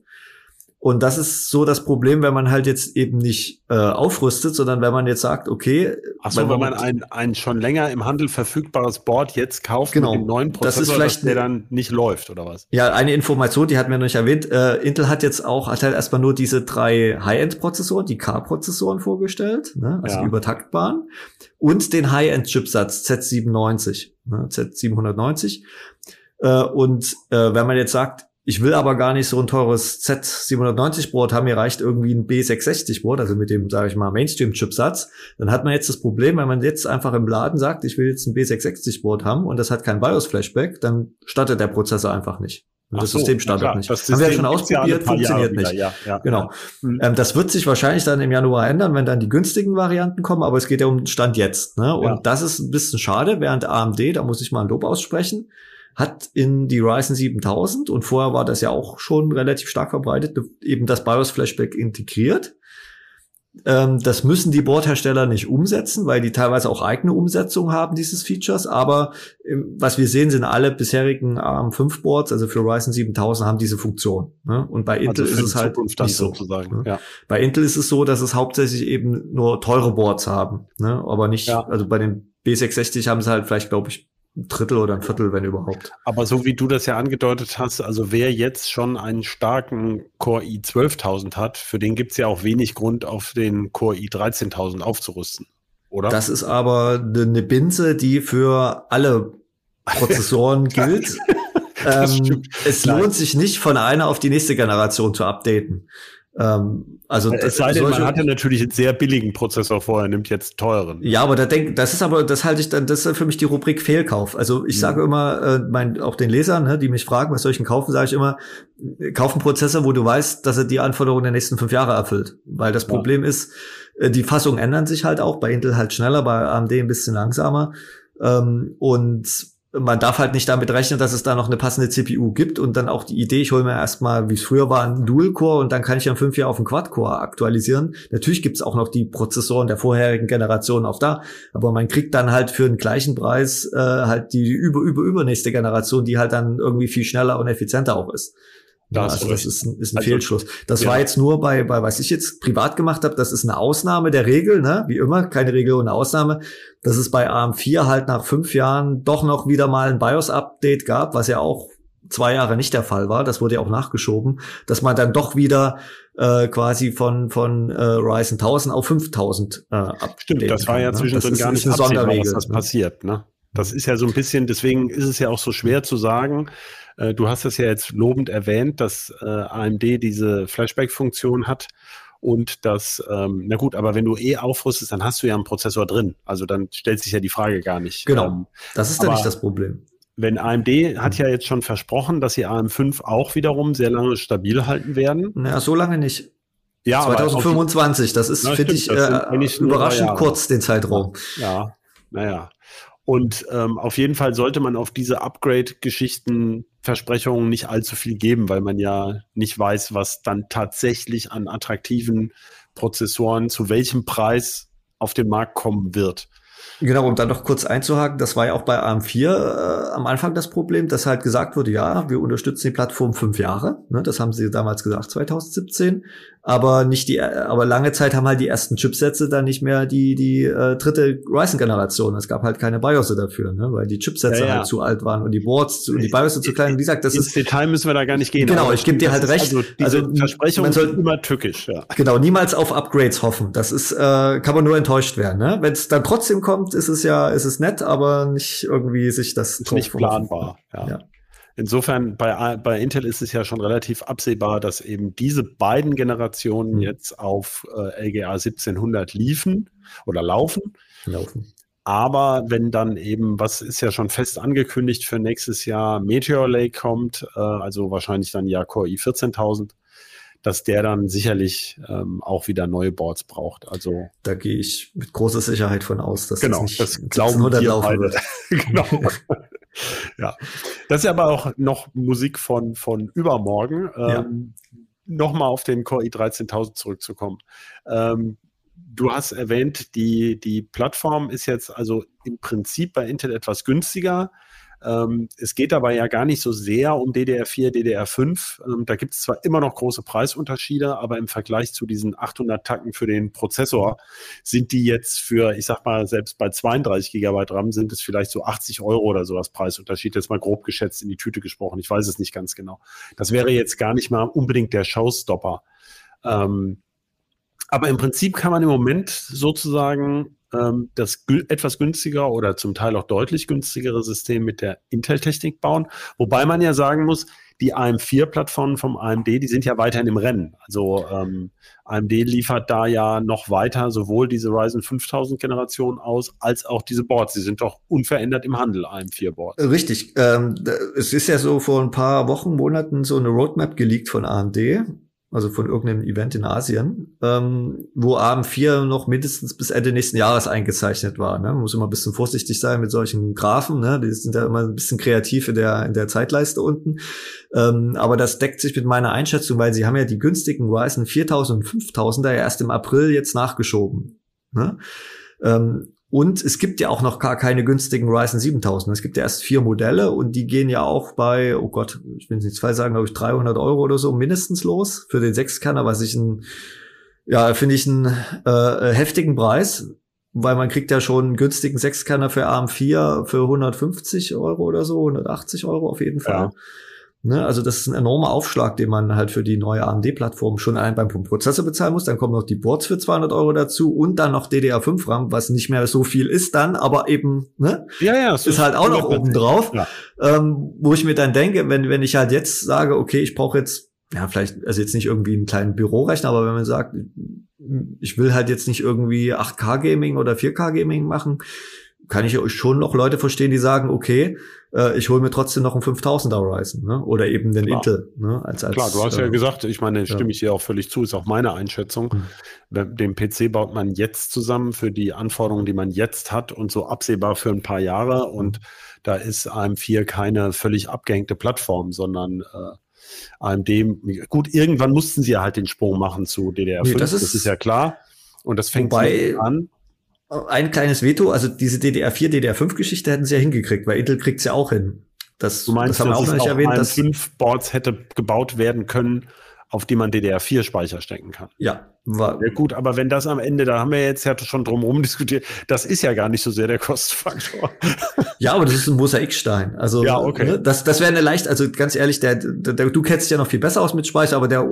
Und das ist so das Problem, wenn man halt jetzt eben nicht äh, aufrüstet, sondern wenn man jetzt sagt, okay. Ach so, wenn man ein, ein schon länger im Handel verfügbares Board jetzt kauft genau, mit dem neuen Prozessor, das ist vielleicht, der dann nicht läuft, oder was? Ja, eine Information, die hatten wir noch nicht erwähnt. Äh, Intel hat jetzt auch, hat halt erstmal nur diese drei High-End-Prozessoren, die K-Prozessoren vorgestellt, ne, also ja. übertaktbaren, und den High-End-Chipsatz Z97, ne, Z790. Äh, und äh, wenn man jetzt sagt, ich will aber gar nicht so ein teures Z790 Board haben, mir reicht irgendwie ein B660 Board, also mit dem, sage ich mal, Mainstream-Chipsatz. Dann hat man jetzt das Problem, wenn man jetzt einfach im Laden sagt, ich will jetzt ein B660 Board haben und das hat kein BIOS-Flashback, dann startet der Prozessor einfach nicht. Das so, System startet klar, nicht. Das System haben wir ja schon ausprobiert, funktioniert nicht. Ja, ja, genau. Ja. Ähm, das wird sich wahrscheinlich dann im Januar ändern, wenn dann die günstigen Varianten kommen, aber es geht ja um Stand jetzt. Ne? Und das ist ein bisschen schade, während AMD, da muss ich mal ein Lob aussprechen, hat in die Ryzen 7000 und vorher war das ja auch schon relativ stark verbreitet, eben das BIOS Flashback integriert. Ähm, das müssen die Bordhersteller nicht umsetzen, weil die teilweise auch eigene Umsetzungen haben dieses Features. Aber ähm, was wir sehen, sind alle bisherigen ARM5 Boards, also für Ryzen 7000, haben diese Funktion. Ne? Und bei Intel also ist es halt nicht so. Sozusagen. Ne? Ja. Bei Intel ist es so, dass es hauptsächlich eben nur teure Boards haben, ne? aber nicht. Ja. Also bei den B660 haben sie halt vielleicht, glaube ich, ein Drittel oder ein Viertel, wenn überhaupt. Aber so wie du das ja angedeutet hast, also wer jetzt schon einen starken Core i12000 hat, für den gibt es ja auch wenig Grund, auf den Core i13000 aufzurüsten, oder? Das ist aber eine Binse, die für alle Prozessoren gilt. ähm, es lohnt sich nicht, von einer auf die nächste Generation zu updaten. Ähm, also es sei denn, man hatte natürlich einen sehr billigen Prozessor vorher, nimmt jetzt teuren. Ja, aber da denk, das ist aber, das halte ich dann, das ist für mich die Rubrik Fehlkauf. Also ich mhm. sage immer, äh, mein, auch den Lesern, ne, die mich fragen, was soll ich denn kaufen, sage ich immer, kauf einen Prozessor, wo du weißt, dass er die Anforderungen der nächsten fünf Jahre erfüllt. Weil das ja. Problem ist, äh, die Fassungen ändern sich halt auch, bei Intel halt schneller, bei AMD ein bisschen langsamer. Ähm, und man darf halt nicht damit rechnen, dass es da noch eine passende CPU gibt und dann auch die Idee, ich hole mir erstmal, wie es früher war, einen Dual-Core und dann kann ich dann fünf Jahre auf einen Quad-Core aktualisieren. Natürlich gibt es auch noch die Prozessoren der vorherigen Generation auch da, aber man kriegt dann halt für den gleichen Preis äh, halt die über, über, übernächste Generation, die halt dann irgendwie viel schneller und effizienter auch ist. Ja, also das ist ein, ist ein also, Fehlschluss. Das ja. war jetzt nur bei, bei, was ich jetzt privat gemacht habe, das ist eine Ausnahme der Regel, ne? Wie immer, keine Regel und eine Ausnahme. Dass es bei AM4 halt nach fünf Jahren doch noch wieder mal ein BIOS-Update gab, was ja auch zwei Jahre nicht der Fall war. Das wurde ja auch nachgeschoben, dass man dann doch wieder äh, quasi von von äh, Ryzen 1000 auf 5000 äh, Stimmt, das war ja ne? zwischendrin gar nicht absehbar, was das ne? passiert. Ne? Das ist ja so ein bisschen, deswegen ist es ja auch so schwer zu sagen, äh, du hast es ja jetzt lobend erwähnt, dass äh, AMD diese Flashback-Funktion hat und das, ähm, na gut, aber wenn du eh aufrüstest, dann hast du ja einen Prozessor drin. Also dann stellt sich ja die Frage gar nicht. Genau, ähm, das ist ja nicht das Problem. Wenn AMD hat ja jetzt schon versprochen, dass sie AM5 auch wiederum sehr lange stabil halten werden. Naja, so lange nicht. Ja, 2025, das ist, finde ich, äh, überraschend kurz, den Zeitraum. Ja, naja. Und ähm, auf jeden Fall sollte man auf diese Upgrade-Geschichten Versprechungen nicht allzu viel geben, weil man ja nicht weiß, was dann tatsächlich an attraktiven Prozessoren zu welchem Preis auf den Markt kommen wird. Genau, um dann noch kurz einzuhaken, das war ja auch bei AM4 äh, am Anfang das Problem, dass halt gesagt wurde, ja, wir unterstützen die Plattform fünf Jahre. Ne, das haben sie damals gesagt, 2017 aber nicht die, aber lange Zeit haben halt die ersten Chipsätze dann nicht mehr die die äh, dritte Ryzen-Generation. Es gab halt keine BIOS dafür, ne? weil die Chipsätze ja, ja. halt zu alt waren und die Boards zu, und die BIOS zu klein. Wie gesagt, das Ins ist Detail müssen wir da gar nicht gehen. Genau, ich gebe dir halt recht. Also, also Versprechungen sind immer tückisch. Ja. Genau, niemals auf Upgrades hoffen. Das ist äh, kann man nur enttäuscht werden. Ne? Wenn es dann trotzdem kommt, ist es ja, ist es nett, aber nicht irgendwie sich das ist nicht planbar. Ja. ja. Insofern bei, bei Intel ist es ja schon relativ absehbar, dass eben diese beiden Generationen mhm. jetzt auf äh, LGA 1700 liefen oder laufen. Laufen. Aber wenn dann eben, was ist ja schon fest angekündigt für nächstes Jahr, Meteor Lake kommt, äh, also wahrscheinlich dann ja Core i14000, dass der dann sicherlich ähm, auch wieder neue Boards braucht. Also da gehe ich mit großer Sicherheit von aus, dass genau, das nicht das glauben wir laufen wird. genau. ja, das ist aber auch noch Musik von, von übermorgen. Ja. Ähm, Nochmal auf den Core i13000 zurückzukommen. Ähm, du hast erwähnt, die, die Plattform ist jetzt also im Prinzip bei Intel etwas günstiger. Ähm, es geht dabei ja gar nicht so sehr um DDR4, DDR5. Ähm, da gibt es zwar immer noch große Preisunterschiede, aber im Vergleich zu diesen 800 Tacken für den Prozessor sind die jetzt für, ich sag mal, selbst bei 32 Gigabyte RAM sind es vielleicht so 80 Euro oder sowas Preisunterschied. Jetzt mal grob geschätzt in die Tüte gesprochen. Ich weiß es nicht ganz genau. Das wäre jetzt gar nicht mal unbedingt der Showstopper. Ähm, aber im Prinzip kann man im Moment sozusagen ähm, das etwas günstigere oder zum Teil auch deutlich günstigere System mit der Intel-Technik bauen. Wobei man ja sagen muss, die AM4-Plattformen vom AMD, die sind ja weiterhin im Rennen. Also ähm, AMD liefert da ja noch weiter sowohl diese Ryzen 5000 Generation aus, als auch diese Boards. Die sind doch unverändert im Handel, AM4-Boards. Richtig. Ähm, es ist ja so vor ein paar Wochen, Monaten so eine Roadmap geleakt von AMD also von irgendeinem Event in Asien, ähm, wo AM4 noch mindestens bis Ende nächsten Jahres eingezeichnet war. Ne? Man muss immer ein bisschen vorsichtig sein mit solchen Graphen, ne? die sind ja immer ein bisschen kreativ in der, in der Zeitleiste unten. Ähm, aber das deckt sich mit meiner Einschätzung, weil sie haben ja die günstigen Ryzen 4000 und 5000er ja erst im April jetzt nachgeschoben. Ne? Ähm, und es gibt ja auch noch gar keine günstigen Ryzen 7000. Es gibt ja erst vier Modelle und die gehen ja auch bei, oh Gott, ich will nicht zwei sagen, glaube ich 300 Euro oder so mindestens los für den Sechskerner, was ich ein, ja, finde ich einen äh, heftigen Preis, weil man kriegt ja schon einen günstigen Sechskerner für AM4 für 150 Euro oder so, 180 Euro auf jeden Fall. Ja. Ne, also das ist ein enormer Aufschlag, den man halt für die neue AMD-Plattform schon allein beim Prozessor bezahlen muss. Dann kommen noch die Boards für 200 Euro dazu und dann noch DDR5 RAM, was nicht mehr so viel ist dann, aber eben ne, ja, ja, ist halt auch noch oben drauf. Ja. Ähm, wo ich mir dann denke, wenn wenn ich halt jetzt sage, okay, ich brauche jetzt ja vielleicht also jetzt nicht irgendwie einen kleinen Bürorechner, aber wenn man sagt, ich will halt jetzt nicht irgendwie 8K Gaming oder 4K Gaming machen, kann ich schon noch Leute verstehen, die sagen, okay, äh, ich hole mir trotzdem noch einen 5000er Ryzen, ne? Oder eben den Klar. Intel, ne? Als, als, Klar, du hast äh, ja gesagt, ich meine, stimme ja. ich dir auch völlig zu, ist auch meine Einschätzung. Mhm. Den PC baut man jetzt zusammen für die Anforderungen, die man jetzt hat und so absehbar für ein paar Jahre und da ist AM4 keine völlig abgehängte Plattform, sondern äh, AMD, gut, irgendwann mussten sie ja halt den Sprung machen zu DDR5, nee, das, ist, das ist ja klar. Und das fängt wobei, an ein kleines Veto, also diese DDR4, DDR5-Geschichte hätten sie ja hingekriegt, weil Intel kriegt's ja auch hin. Das, du meinst, das haben wir auch noch nicht erwähnt, dass fünf Boards hätte gebaut werden können, auf die man DDR4-Speicher stecken kann. Ja, war ja, gut, aber wenn das am Ende, da haben wir jetzt ja schon drum herum diskutiert, das ist ja gar nicht so sehr der Kostenfaktor. Ja, aber das ist ein Mosaikstein. Also ja, okay. Ne, das, das wäre eine leicht, also ganz ehrlich, der, der, der, du kennst ja noch viel besser aus mit Speicher, aber der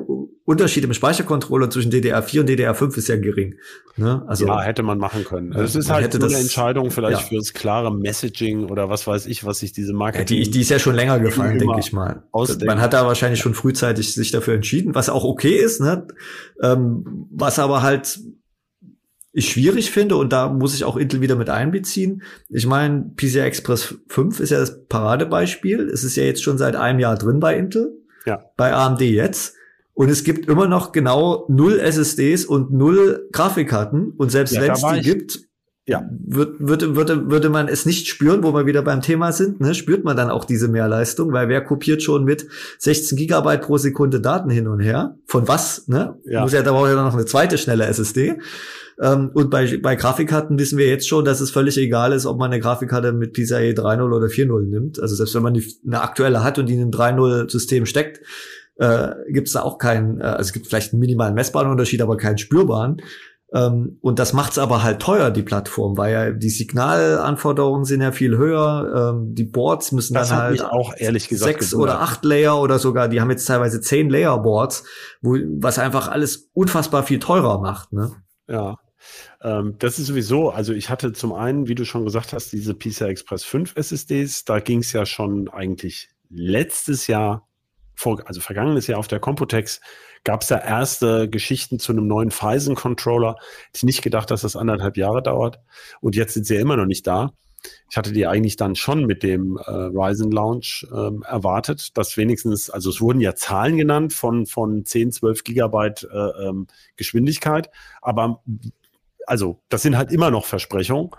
Unterschied im Speichercontroller zwischen DDR4 und DDR5 ist ja gering. Ne? Also, ja, hätte man machen können. Also es ist halt so eine das, Entscheidung vielleicht ja. fürs klare Messaging oder was weiß ich, was sich diese Marke. Ja, die, die ist ja schon länger gefallen, denke ich mal. Ausdenken. Man hat da wahrscheinlich schon frühzeitig sich dafür entschieden, was auch okay ist, ne? Ähm, was aber halt ich schwierig finde und da muss ich auch Intel wieder mit einbeziehen. Ich meine, PCI Express 5 ist ja das Paradebeispiel. Es ist ja jetzt schon seit einem Jahr drin bei Intel. Ja. Bei AMD jetzt. Und es gibt immer noch genau null SSDs und null Grafikkarten. Und selbst ja, wenn es die gibt, ja. würde, würde, würde, würde man es nicht spüren, wo wir wieder beim Thema sind, ne? spürt man dann auch diese Mehrleistung, weil wer kopiert schon mit 16 Gigabyte pro Sekunde Daten hin und her? Von was? Ne? Ja. Muss ja, da braucht ja noch eine zweite schnelle SSD. Ähm, und bei, bei Grafikkarten wissen wir jetzt schon, dass es völlig egal ist, ob man eine Grafikkarte mit PCIe 3.0 oder 4.0 nimmt. Also selbst wenn man die, eine aktuelle hat und die in ein 3.0-System steckt, äh, gibt es da auch keinen, äh, also es gibt vielleicht einen minimalen messbaren Unterschied, aber keinen spürbaren. Ähm, und das macht's aber halt teuer, die Plattform, weil ja die Signalanforderungen sind ja viel höher. Ähm, die Boards müssen das dann halt auch ehrlich gesagt sechs gewundert. oder acht Layer oder sogar, die haben jetzt teilweise zehn Layer Boards, wo, was einfach alles unfassbar viel teurer macht. Ne? Ja. Ähm, das ist sowieso, also ich hatte zum einen, wie du schon gesagt hast, diese PCI Express 5 SSDs, da ging es ja schon eigentlich letztes Jahr, vor, also vergangenes Jahr auf der Computex, gab es da erste Geschichten zu einem neuen Phison-Controller. Ich nicht gedacht, dass das anderthalb Jahre dauert. Und jetzt sind sie ja immer noch nicht da. Ich hatte die eigentlich dann schon mit dem äh, Ryzen Launch ähm, erwartet, dass wenigstens, also es wurden ja Zahlen genannt von, von 10, 12 Gigabyte äh, ähm, Geschwindigkeit, aber also das sind halt immer noch Versprechungen.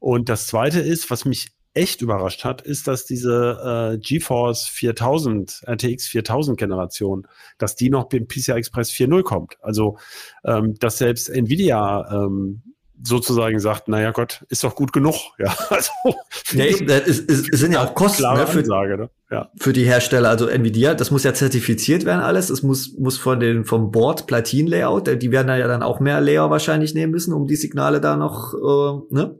Und das Zweite ist, was mich echt überrascht hat, ist, dass diese äh, GeForce 4000, RTX 4000 Generation, dass die noch beim PCI Express 4.0 kommt. Also, ähm, dass selbst Nvidia ähm, sozusagen sagt, naja Gott, ist doch gut genug. Ja, also, ja, eben, das ist, ist, sind ja auch Kosten ne, für, Ansage, ne? ja. für die Hersteller. Also Nvidia, das muss ja zertifiziert werden alles. Es muss, muss von den, vom Board Platin-Layout, die werden da ja dann auch mehr Layer wahrscheinlich nehmen müssen, um die Signale da noch, äh, ne?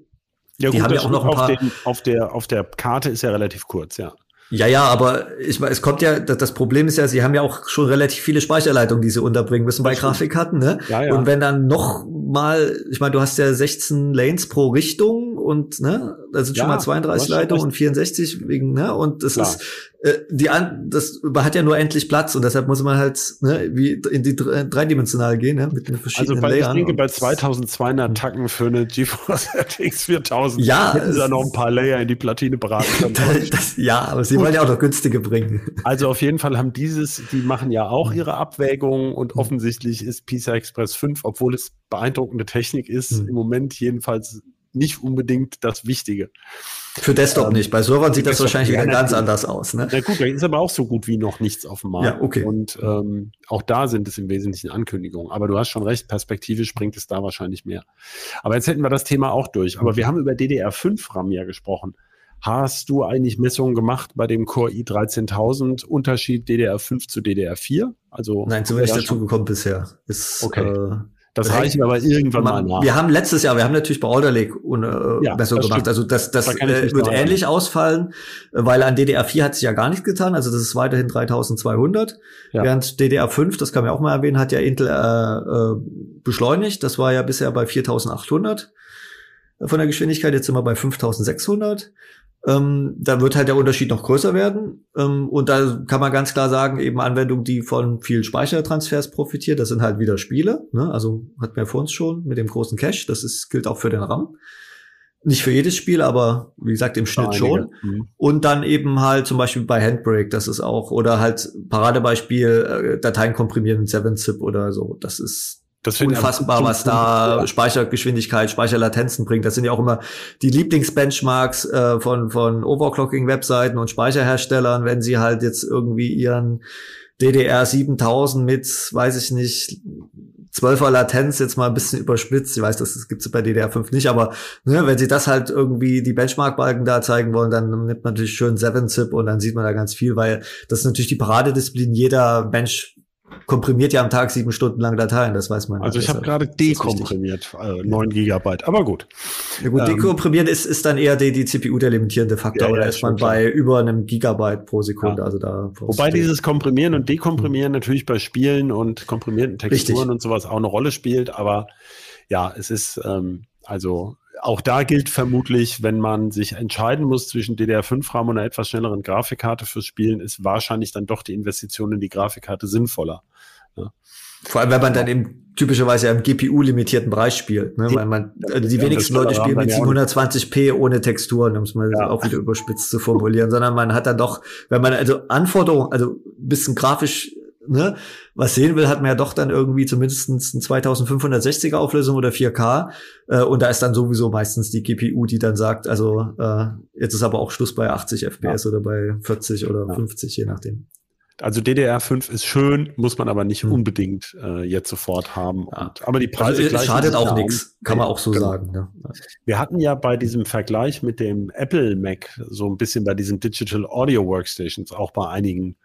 Ja, die gut, haben ja auch noch ein paar. Auf, den, auf, der, auf der Karte ist ja relativ kurz, ja. Ja, ja, aber ich meine, es kommt ja, das Problem ist ja, sie haben ja auch schon relativ viele Speicherleitungen, die sie unterbringen müssen bei Grafikkarten, ne? Ja, ja. Und wenn dann noch mal, ich meine, du hast ja 16 Lanes pro Richtung und ne, da sind ja, schon mal 32 Leitungen und 64 wegen, ne, und das Klar. ist die an, das hat ja nur endlich Platz und deshalb muss man halt ne, wie in die dreidimensional gehen, ne, mit den verschiedenen Also bei, Layern ich denke, bei 2200 Tacken für eine GeForce RTX 4000 ja, hätten da noch ein paar Layer in die Platine beraten können. ja, aber sie wollen ja auch noch günstige bringen. Also auf jeden Fall haben dieses, die machen ja auch ihre Abwägungen und offensichtlich ist PCI Express 5, obwohl es beeindruckende Technik ist, mhm. im Moment jedenfalls nicht unbedingt das Wichtige. Für Desktop ähm, nicht. Bei Servern sieht das wahrscheinlich wieder ganz anders aus. Ne? Na gut, da ist aber auch so gut wie noch nichts auf dem Markt. Ja, okay. Und ähm, auch da sind es im Wesentlichen Ankündigungen. Aber du hast schon recht, perspektivisch bringt es da wahrscheinlich mehr. Aber jetzt hätten wir das Thema auch durch. Aber wir haben über DDR5 RAM ja gesprochen. Hast du eigentlich Messungen gemacht bei dem Core i13000 Unterschied DDR5 zu DDR4? Also Nein, so ich dazu gekommen bisher. Ist, okay. Äh, das reicht aber irgendwann man, mal nach. Wir haben letztes Jahr, wir haben natürlich bei Alder Lake äh, ja, Messung gemacht. Stimmt. Also das, das da äh, wird ähnlich ausfallen, weil an DDR4 hat sich ja gar nichts getan. Also das ist weiterhin 3200. Ja. Während DDR5, das kann man auch mal erwähnen, hat ja Intel äh, äh, beschleunigt. Das war ja bisher bei 4800 von der Geschwindigkeit. Jetzt sind wir bei 5600 ähm, da wird halt der Unterschied noch größer werden. Ähm, und da kann man ganz klar sagen, eben Anwendungen, die von viel Speichertransfers profitiert, das sind halt wieder Spiele. Ne? Also hatten wir vor uns schon mit dem großen Cache. Das ist, gilt auch für den RAM. Nicht für jedes Spiel, aber wie gesagt im Schnitt schon. Mhm. Und dann eben halt zum Beispiel bei Handbrake, das ist auch, oder halt Paradebeispiel, äh, Dateien komprimieren in 7-Zip oder so. Das ist das unfassbar, was da ja. Speichergeschwindigkeit, Speicherlatenzen bringt. Das sind ja auch immer die Lieblingsbenchmarks äh, von, von Overclocking-Webseiten und Speicherherstellern, wenn sie halt jetzt irgendwie ihren DDR 7000 mit, weiß ich nicht, 12er Latenz jetzt mal ein bisschen überspitzt. Ich weiß, das gibt's bei DDR5 nicht, aber ne, wenn sie das halt irgendwie die Benchmark-Balken da zeigen wollen, dann nimmt man natürlich schön 7-Zip und dann sieht man da ganz viel, weil das ist natürlich die Paradedisziplin jeder Bench komprimiert ja am Tag sieben Stunden lang Dateien, das weiß man. Also ich habe gerade dekomprimiert, äh, 9 Gigabyte, aber gut. Ja gut, ähm, dekomprimieren ist, ist dann eher die, die CPU der limitierende Faktor, ja, oder ja, ist man bei über einem Gigabyte pro Sekunde, ja. also da. Wobei dieses Komprimieren und Dekomprimieren mhm. natürlich bei Spielen und komprimierten Texturen Richtig. und sowas auch eine Rolle spielt, aber ja, es ist, ähm, also auch da gilt vermutlich, wenn man sich entscheiden muss zwischen DDR5-RAM und einer etwas schnelleren Grafikkarte fürs Spielen, ist wahrscheinlich dann doch die Investition in die Grafikkarte sinnvoller. Ja. Vor allem, wenn man dann eben typischerweise im GPU-limitierten Bereich spielt, ne? weil man also die ja, wenigsten Leute spielen mit 720p ohne Texturen, um es mal ja. auch wieder überspitzt zu formulieren, sondern man hat dann doch, wenn man also Anforderungen, also bisschen grafisch ne, was sehen will, hat man ja doch dann irgendwie zumindest ein 2560er Auflösung oder 4K. Äh, und da ist dann sowieso meistens die GPU, die dann sagt, also äh, jetzt ist aber auch Schluss bei 80 FPS ja. oder bei 40 oder ja. 50, je nachdem. Also DDR5 ist schön, muss man aber nicht hm. unbedingt äh, jetzt sofort haben. Ja. Und, aber die Preise also, schadet auch nichts, kann man auch so genau. sagen. Ja. Wir hatten ja bei diesem Vergleich mit dem Apple Mac so ein bisschen bei diesen Digital Audio Workstations auch bei einigen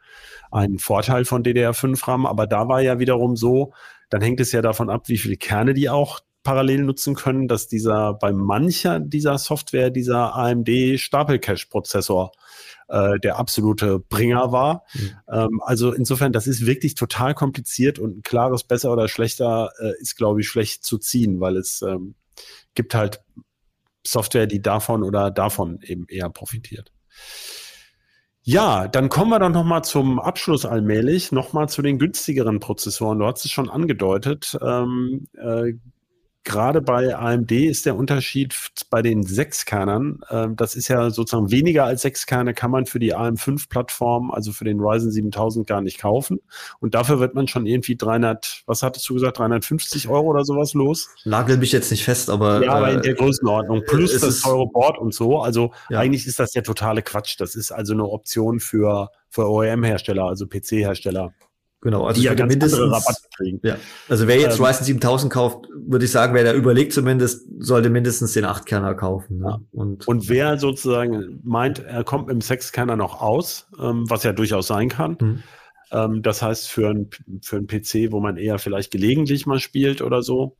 einen Vorteil von DDR5 RAM, aber da war ja wiederum so, dann hängt es ja davon ab, wie viele Kerne die auch parallel nutzen können, dass dieser bei mancher dieser Software dieser AMD Stapelcache-Prozessor äh, der absolute Bringer war. Mhm. Ähm, also insofern, das ist wirklich total kompliziert und ein klares besser oder schlechter äh, ist, glaube ich, schlecht zu ziehen, weil es ähm, gibt halt Software, die davon oder davon eben eher profitiert. Ja, dann kommen wir doch noch mal zum Abschluss allmählich, noch mal zu den günstigeren Prozessoren. Du hast es schon angedeutet. Ähm, äh, gerade bei AMD ist der Unterschied bei den Sechskernern, äh, das ist ja sozusagen weniger als sechs Kerne kann man für die AM5-Plattform, also für den Ryzen 7000 gar nicht kaufen. Und dafür wird man schon irgendwie 300, was hattest du gesagt, 350 Euro oder sowas los? Nagel mich jetzt nicht fest, aber. Ja, aber in der äh, Größenordnung. Plus das teure Board und so. Also ja. eigentlich ist das der totale Quatsch. Das ist also eine Option für, für OEM-Hersteller, also PC-Hersteller. Genau, also ja mindestens, Rabatte kriegen. Ja. Also wer jetzt ähm, Ryzen 7000 kauft, würde ich sagen, wer da überlegt zumindest, sollte mindestens den 8-Kerner kaufen. Ne? Ja. Und, und wer sozusagen meint, er kommt im 6-Kerner noch aus, ähm, was ja durchaus sein kann, mhm. ähm, das heißt für ein, für ein PC, wo man eher vielleicht gelegentlich mal spielt oder so,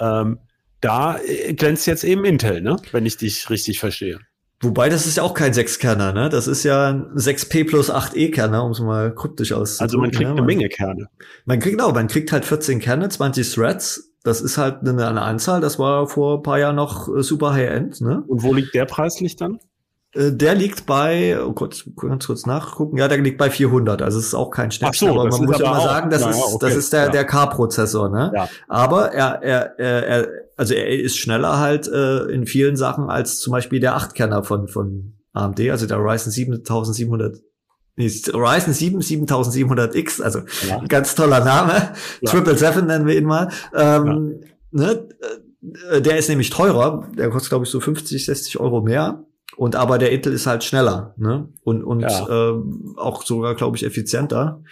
ähm, da äh, glänzt jetzt eben Intel, ne? wenn ich dich richtig verstehe. Wobei, das ist ja auch kein Sechskerner, ne? Das ist ja ein 6P plus 8E-Kerner, um es mal kryptisch auszudrücken. Also man kriegt ne? eine Menge Kerne. Man kriegt, genau, man kriegt halt 14 Kerne, 20 Threads. das ist halt eine, eine Anzahl, das war vor ein paar Jahren noch äh, super High-End. Ne? Und wo liegt der preislich dann? Äh, der liegt bei, oh Gott, ganz kurz nachgucken. Ja, der liegt bei 400. Also es ist auch kein Schnäppchen, so, aber man muss ja mal sagen, das ist, okay. das ist der, ja. der K-Prozessor, ne? Ja. Aber er, er, er, er, also er ist schneller halt äh, in vielen Sachen als zum Beispiel der 8-Kerner von, von AMD, also der Ryzen 7700 Ryzen 7 7700X, also ja. ganz toller Name. Triple Seven nennen wir ihn mal. Ähm, ja. ne? Äh, der ist nämlich teurer. Der kostet, glaube ich, so 50, 60 Euro mehr. Und aber der Intel ist halt schneller, ne? Und, und ja. äh, auch sogar, glaube ich, effizienter.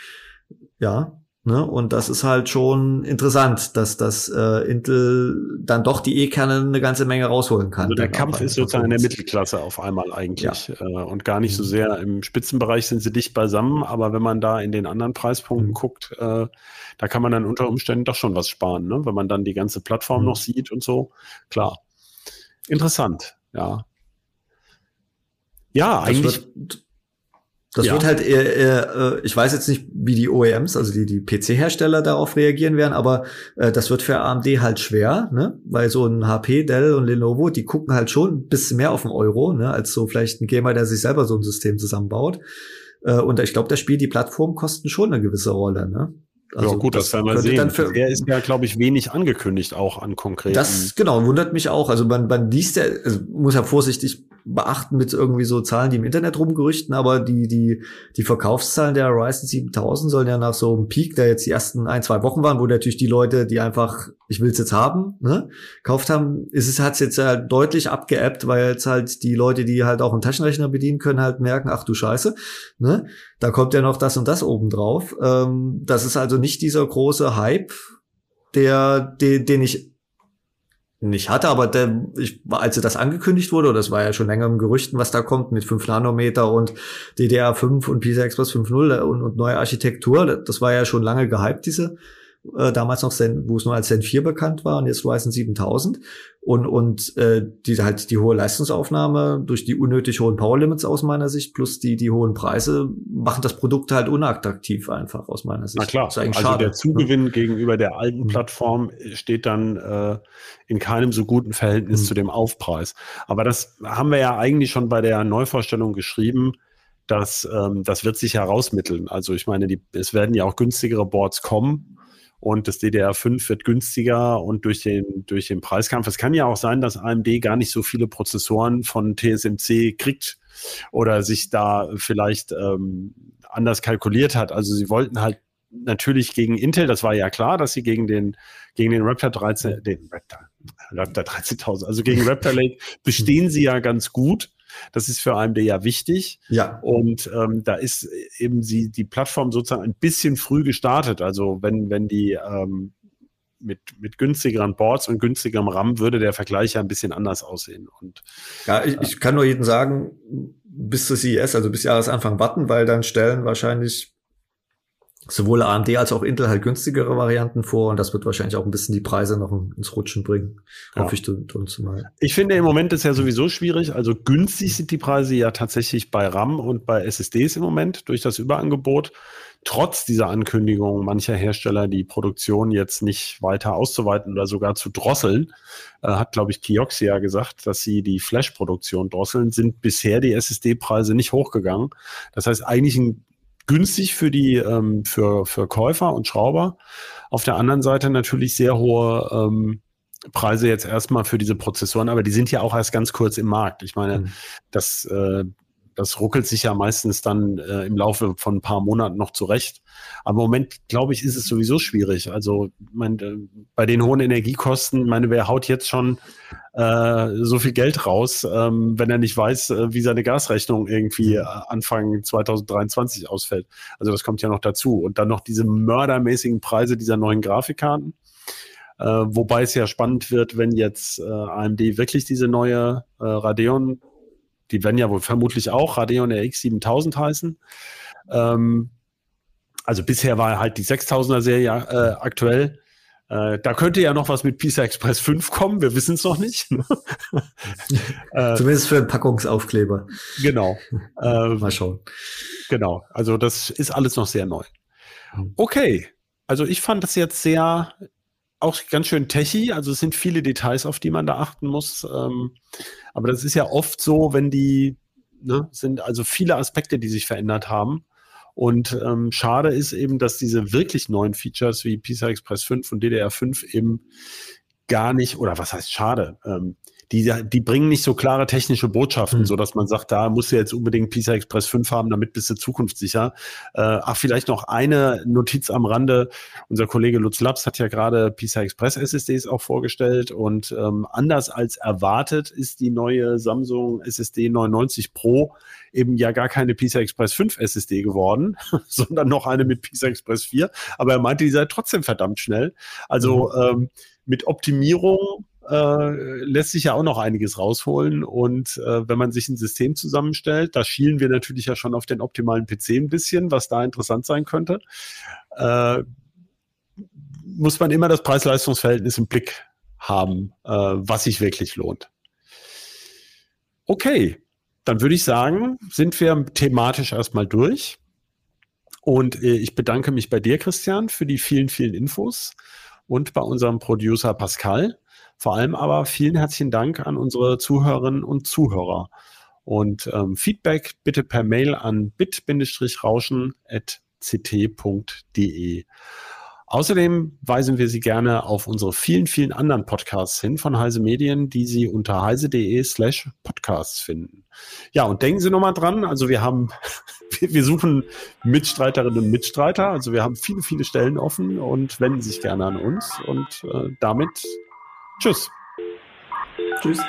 Ja. Ne? Und das ist halt schon interessant, dass das äh, Intel dann doch die E-Kerne eine ganze Menge rausholen kann. Also der Kampf ist sozusagen in der Mittelklasse auf einmal eigentlich ja. äh, und gar nicht so sehr im Spitzenbereich sind sie dicht beisammen, aber wenn man da in den anderen Preispunkten mhm. guckt, äh, da kann man dann unter Umständen doch schon was sparen, ne? wenn man dann die ganze Plattform mhm. noch sieht und so. Klar. Interessant, ja. Ja, eigentlich. Wird, das ja. wird halt eher, äh, ich weiß jetzt nicht, wie die OEMs, also die, die PC-Hersteller darauf reagieren werden, aber äh, das wird für AMD halt schwer, ne? Weil so ein HP, Dell und Lenovo, die gucken halt schon ein bisschen mehr auf den Euro, ne, als so vielleicht ein Gamer, der sich selber so ein System zusammenbaut. Äh, und ich glaube, das Spiel, die Plattform kosten schon eine gewisse Rolle, ne? Also ja, gut, das, das werden wir sehen. Für, er ist ja, glaube ich, wenig angekündigt auch an konkreten. Das, genau, wundert mich auch. Also man, man liest ja, also muss ja vorsichtig beachten mit irgendwie so Zahlen, die im Internet rumgerüchten, aber die, die, die Verkaufszahlen der Ryzen 7000 sollen ja nach so einem Peak, der jetzt die ersten ein, zwei Wochen waren, wo natürlich die Leute, die einfach, ich will's jetzt haben, ne, kauft haben, ist es, hat's jetzt halt deutlich abgeappt, weil jetzt halt die Leute, die halt auch einen Taschenrechner bedienen können, halt merken, ach du Scheiße, ne, da kommt ja noch das und das oben drauf. Ähm, das ist also nicht dieser große Hype, der, den, den ich nicht hatte, aber der, ich, als das angekündigt wurde, das war ja schon länger im Gerüchten, was da kommt mit 5 Nanometer und DDR5 und PCI Express 5.0 und, und neue Architektur, das war ja schon lange gehypt, diese äh, damals noch Zen, wo es nur als Zen 4 bekannt war und jetzt Ryzen 7000 und und äh, die halt die hohe Leistungsaufnahme durch die unnötig hohen Power Limits aus meiner Sicht plus die die hohen Preise machen das Produkt halt unattraktiv einfach aus meiner Sicht. Na klar, also schade, der ne? Zugewinn ne? gegenüber der alten mhm. Plattform steht dann äh, in keinem so guten Verhältnis mhm. zu dem Aufpreis. Aber das haben wir ja eigentlich schon bei der Neuvorstellung geschrieben dass ähm, das wird sich herausmitteln. Also ich meine, die, es werden ja auch günstigere Boards kommen und das DDR5 wird günstiger und durch den, durch den Preiskampf. Es kann ja auch sein, dass AMD gar nicht so viele Prozessoren von TSMC kriegt oder sich da vielleicht ähm, anders kalkuliert hat. Also sie wollten halt natürlich gegen Intel, das war ja klar, dass sie gegen den, gegen den Raptor 13, den Raptor, Raptor 13.000, also gegen Raptor Lake bestehen sie ja ganz gut. Das ist für AMD ja wichtig. Ja. Und ähm, da ist eben sie, die Plattform sozusagen ein bisschen früh gestartet. Also wenn, wenn die ähm, mit, mit günstigeren Boards und günstigerem RAM würde der Vergleich ja ein bisschen anders aussehen. Und, ja, ich, ich kann nur jedem sagen, bis zu CES, also bis Jahresanfang warten, weil dann stellen wahrscheinlich sowohl AMD als auch Intel halt günstigere Varianten vor und das wird wahrscheinlich auch ein bisschen die Preise noch ins Rutschen bringen. Ja. Hoffe ich uns mal. Ich finde im Moment ist ja sowieso schwierig. Also günstig sind die Preise ja tatsächlich bei RAM und bei SSDs im Moment durch das Überangebot. Trotz dieser Ankündigung mancher Hersteller, die Produktion jetzt nicht weiter auszuweiten oder sogar zu drosseln, äh, hat, glaube ich, Kioxia gesagt, dass sie die Flash-Produktion drosseln, sind bisher die SSD-Preise nicht hochgegangen. Das heißt, eigentlich ein günstig für die ähm, für, für Käufer und Schrauber. Auf der anderen Seite natürlich sehr hohe ähm, Preise jetzt erstmal für diese Prozessoren, aber die sind ja auch erst ganz kurz im Markt. Ich meine, mhm. das äh, das ruckelt sich ja meistens dann äh, im Laufe von ein paar Monaten noch zurecht. Aber im Moment, glaube ich, ist es sowieso schwierig. Also mein, äh, bei den hohen Energiekosten, meine, wer haut jetzt schon äh, so viel Geld raus, ähm, wenn er nicht weiß, äh, wie seine Gasrechnung irgendwie äh, Anfang 2023 ausfällt. Also das kommt ja noch dazu. Und dann noch diese mördermäßigen Preise dieser neuen Grafikkarten. Äh, wobei es ja spannend wird, wenn jetzt AMD wirklich diese neue Radeon die werden ja wohl vermutlich auch Radeon RX 7000 heißen. Ähm, also bisher war halt die 6000er Serie äh, aktuell. Äh, da könnte ja noch was mit PISA Express 5 kommen, wir wissen es noch nicht. äh, Zumindest für einen Packungsaufkleber. Genau. Ähm, Mal schauen. Genau, also das ist alles noch sehr neu. Okay, also ich fand das jetzt sehr auch ganz schön techy, also es sind viele Details, auf die man da achten muss. Ähm, aber das ist ja oft so, wenn die, ne, sind also viele Aspekte, die sich verändert haben. Und ähm, schade ist eben, dass diese wirklich neuen Features wie PISA Express 5 und DDR5 eben gar nicht, oder was heißt schade? Ähm, die, die bringen nicht so klare technische Botschaften, mhm. so dass man sagt, da musst du jetzt unbedingt PISA Express 5 haben, damit bist du zukunftssicher. Äh, ach, vielleicht noch eine Notiz am Rande. Unser Kollege Lutz Labs hat ja gerade PISA Express SSDs auch vorgestellt und ähm, anders als erwartet ist die neue Samsung SSD 99 Pro eben ja gar keine PISA Express 5 SSD geworden, sondern noch eine mit PISA Express 4. Aber er meinte, die sei trotzdem verdammt schnell. Also mhm. ähm, mit Optimierung äh, lässt sich ja auch noch einiges rausholen. Und äh, wenn man sich ein System zusammenstellt, da schielen wir natürlich ja schon auf den optimalen PC ein bisschen, was da interessant sein könnte, äh, muss man immer das Preis-Leistungs-Verhältnis im Blick haben, äh, was sich wirklich lohnt. Okay, dann würde ich sagen, sind wir thematisch erstmal durch. Und äh, ich bedanke mich bei dir, Christian, für die vielen, vielen Infos und bei unserem Producer Pascal. Vor allem aber vielen herzlichen Dank an unsere Zuhörerinnen und Zuhörer. Und ähm, Feedback bitte per Mail an bit-rauschen.ct.de. Außerdem weisen wir Sie gerne auf unsere vielen, vielen anderen Podcasts hin von Heise Medien, die Sie unter heise.de slash Podcasts finden. Ja, und denken Sie nochmal dran, also wir haben, wir suchen Mitstreiterinnen und Mitstreiter, also wir haben viele, viele Stellen offen und wenden sich gerne an uns und äh, damit Tschüss. Tschüss.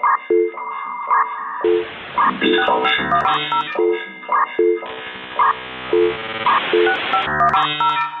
Thank you.